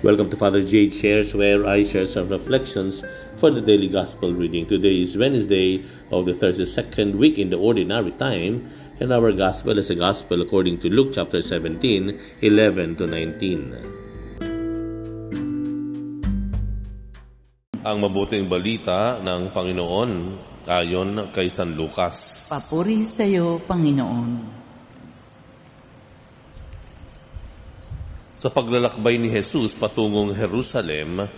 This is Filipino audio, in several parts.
Welcome to Father Jade Shares, where I share some reflections for the daily gospel reading. Today is Wednesday of the 32nd week in the ordinary time, and our gospel is a gospel according to Luke chapter 17, 11 to 19. Ang mabuting balita ng Panginoon ayon kay San Lucas. Papuri sa iyo, Panginoon. Sa paglalakbay ni Jesus patungong Jerusalem,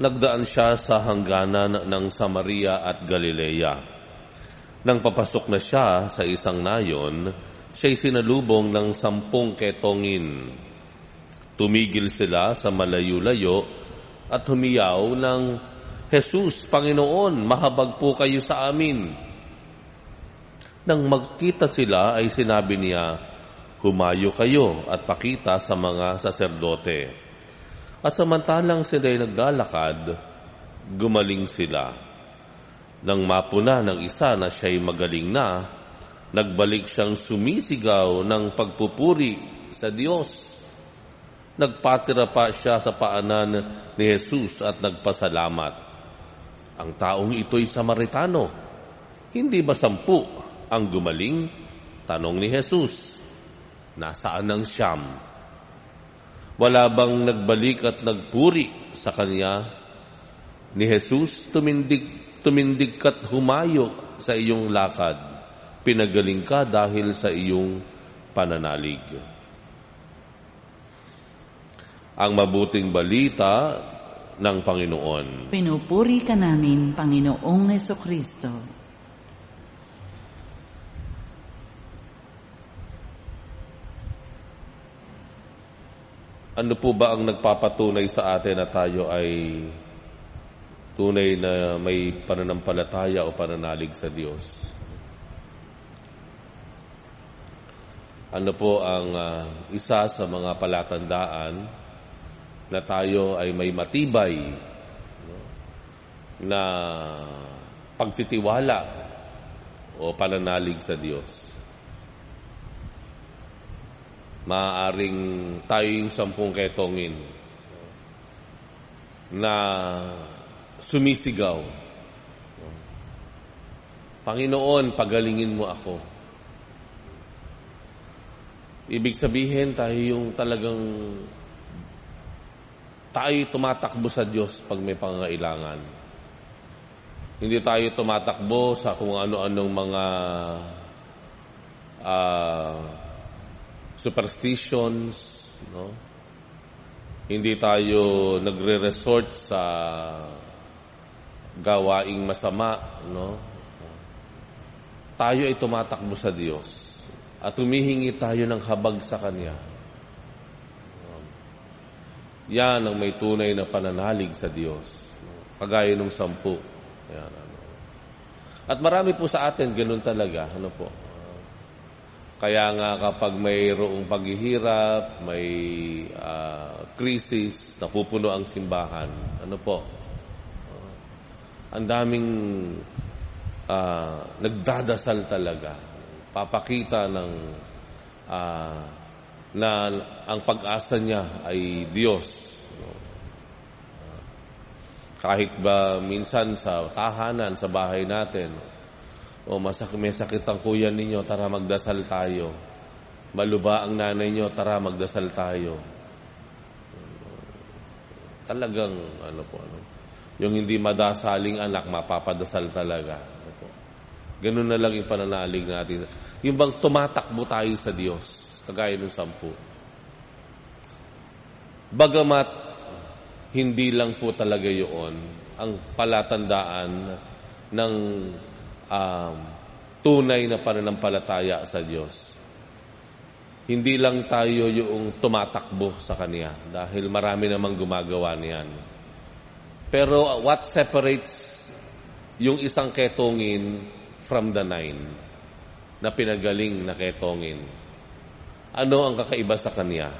nagdaan siya sa hangganan ng Samaria at Galilea. Nang papasok na siya sa isang nayon, siya'y sinalubong ng sampung ketongin. Tumigil sila sa malayo-layo at humiyaw ng, Jesus, Panginoon, mahabag po kayo sa amin. Nang magkita sila ay sinabi niya, Humayo kayo at pakita sa mga saserdote. At samantalang sila'y naglalakad, gumaling sila. Nang mapuna ng isa na siya'y magaling na, nagbalik siyang sumisigaw ng pagpupuri sa Diyos. Nagpatira pa siya sa paanan ni Jesus at nagpasalamat. Ang taong ito'y Samaritano. Hindi ba sampu ang gumaling? Tanong ni Jesus. Nasaan ang siyam? Wala bang nagbalik at nagpuri sa kanya? Ni Jesus, tumindig, tumindig ka't humayo sa iyong lakad. Pinagaling ka dahil sa iyong pananalig. Ang mabuting balita ng Panginoon. Pinupuri ka namin, Panginoong Yeso Kristo. Ano po ba ang nagpapatunay sa atin na tayo ay tunay na may pananampalataya o pananalig sa Diyos? Ano po ang uh, isa sa mga palatandaan na tayo ay may matibay no, na pagtitiwala o pananalig sa Diyos? Maaaring tayo yung sampung ketongin na sumisigaw. Panginoon, pagalingin mo ako. Ibig sabihin, tayo yung talagang tayo tumatakbo sa Diyos pag may pangangailangan. Hindi tayo tumatakbo sa kung ano-anong mga uh, superstitions, no? Hindi tayo nagre-resort sa gawaing masama, no? Tayo ay tumatakbo sa Diyos at humihingi tayo ng habag sa Kanya. Yan ang may tunay na pananalig sa Diyos. Kagaya ng sampu. Yan, ano. At marami po sa atin, ganun talaga. Ano po? Kaya nga kapag mayroong paghihirap, may uh, krisis, napupuno ang simbahan. Ano po? Uh, ang daming uh, nagdadasal talaga. Papakita ng uh, na ang pag-asa niya ay Diyos. Kahit ba minsan sa tahanan, sa bahay natin, o masak may sakit ang kuya ninyo, tara magdasal tayo. Maluba ang nanay nyo, tara magdasal tayo. Talagang, ano po, ano, yung hindi madasaling anak, mapapadasal talaga. Ano. Ganun na lang yung pananalig natin. Yung bang tumatakbo tayo sa Diyos, kagaya ng sampu. Bagamat, hindi lang po talaga yun ang palatandaan ng um, tunay na pananampalataya sa Diyos. Hindi lang tayo yung tumatakbo sa Kanya dahil marami namang gumagawa niyan. Pero what separates yung isang ketongin from the nine na pinagaling na ketongin? Ano ang kakaiba sa Kanya?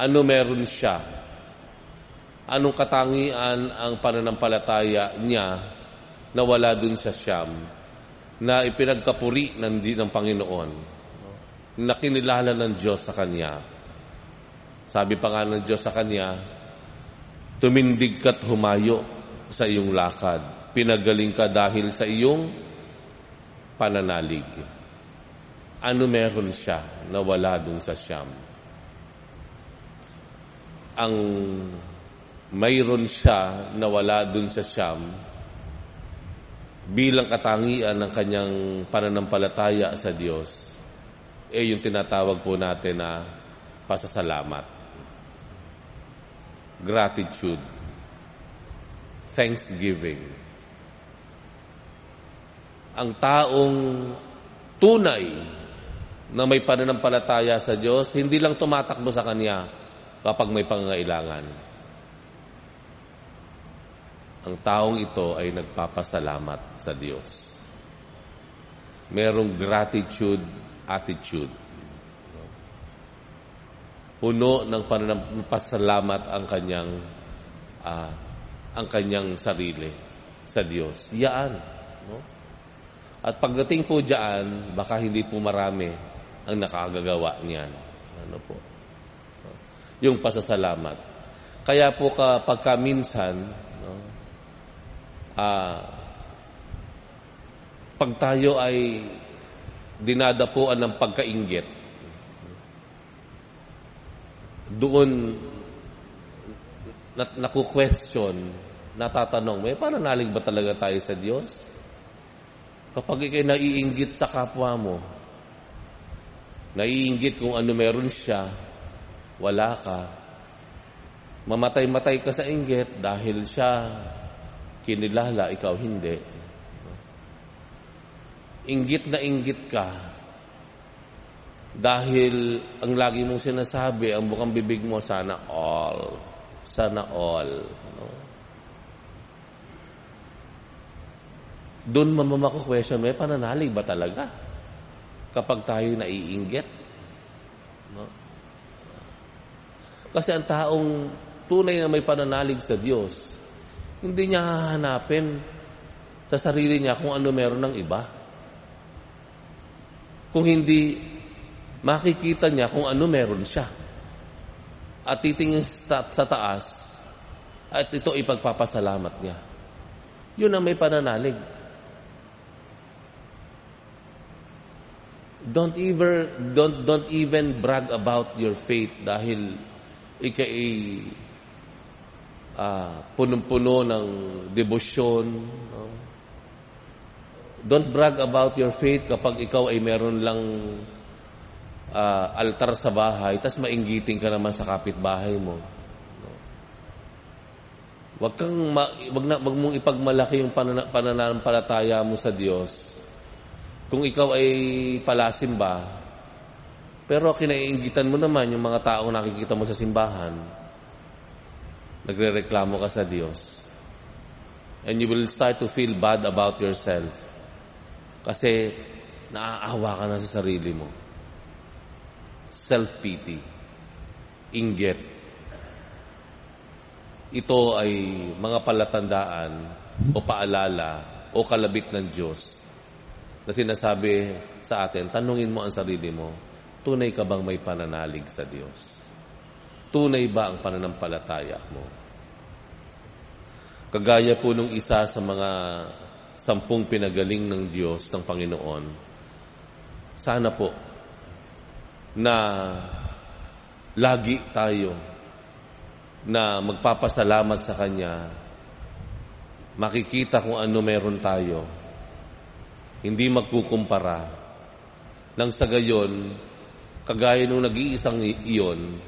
Ano meron siya? Anong katangian ang pananampalataya niya na wala dun sa Siyam na ipinagkapuri ng, ng Panginoon na kinilala ng Diyos sa Kanya. Sabi pa nga ng Diyos sa kanya, tumindig ka't humayo sa iyong lakad. Pinagaling ka dahil sa iyong pananalig. Ano meron siya na wala dun sa siyam? Ang mayroon siya na wala dun sa siyam bilang katangian ng kanyang pananampalataya sa Diyos, eh yung tinatawag po natin na pasasalamat. Gratitude. Thanksgiving. Ang taong tunay na may pananampalataya sa Diyos, hindi lang tumatakbo sa Kanya kapag may pangangailangan ang taong ito ay nagpapasalamat sa Diyos. Merong gratitude attitude. Puno ng pasalamat ang kanyang uh, ang kanyang sarili sa Diyos. Yaan. No? At pagdating po diyan, baka hindi po marami ang nakagagawa niyan. Ano po? Yung pasasalamat. Kaya po kapag minsan, no, uh, pag tayo ay dinadapuan ng pagkaingit, doon na, naku-question, natatanong, may pananalig ba talaga tayo sa Diyos? Kapag ikay naiinggit sa kapwa mo, naiinggit kung ano meron siya, wala ka, mamatay-matay ka sa inggit dahil siya kinilala, ikaw hindi. Inggit na inggit ka dahil ang lagi mong sinasabi, ang bukang bibig mo, sana all. Sana all. No? Doon mamamako question, may pananalig ba talaga? Kapag tayo naiinggit? No? Kasi ang taong tunay na may pananalig sa Diyos, hindi niya hahanapin sa sarili niya kung ano meron ng iba. Kung hindi, makikita niya kung ano meron siya. At titingin sa, sa taas, at ito ipagpapasalamat niya. Yun ang may pananalig. Don't even don't don't even brag about your faith dahil ikay uh, punong-puno ng debosyon. No? Don't brag about your faith kapag ikaw ay meron lang uh, altar sa bahay, tas mainggiting ka naman sa kapitbahay mo. No? Wag kang ma- wag na wag mong ipagmalaki yung panana- pananampalataya mo sa Diyos. Kung ikaw ay palasimba, pero kinaiinggitan mo naman yung mga taong nakikita mo sa simbahan, nagre-reklamo ka sa Diyos. And you will start to feel bad about yourself. Kasi naaawa ka na sa sarili mo. Self-pity. Inggit. Ito ay mga palatandaan o paalala o kalabit ng Diyos na sinasabi sa atin, tanungin mo ang sarili mo, tunay ka bang may pananalig sa Diyos? Tunay ba ang pananampalataya mo? Kagaya po nung isa sa mga sampung pinagaling ng Diyos, ng Panginoon, sana po na lagi tayo na magpapasalamat sa Kanya, makikita kung ano meron tayo, hindi magkukumpara, nang sa gayon, kagaya nung nag-iisang iyon,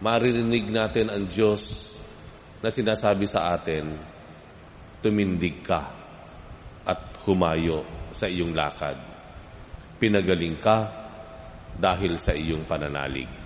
maririnig natin ang Diyos na sinasabi sa atin, tumindig ka at humayo sa iyong lakad. Pinagaling ka dahil sa iyong pananalig.